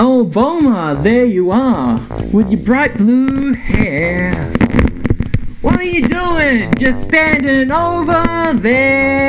Oh, Boma, there you are, with your bright blue hair. What are you doing? Just standing over there.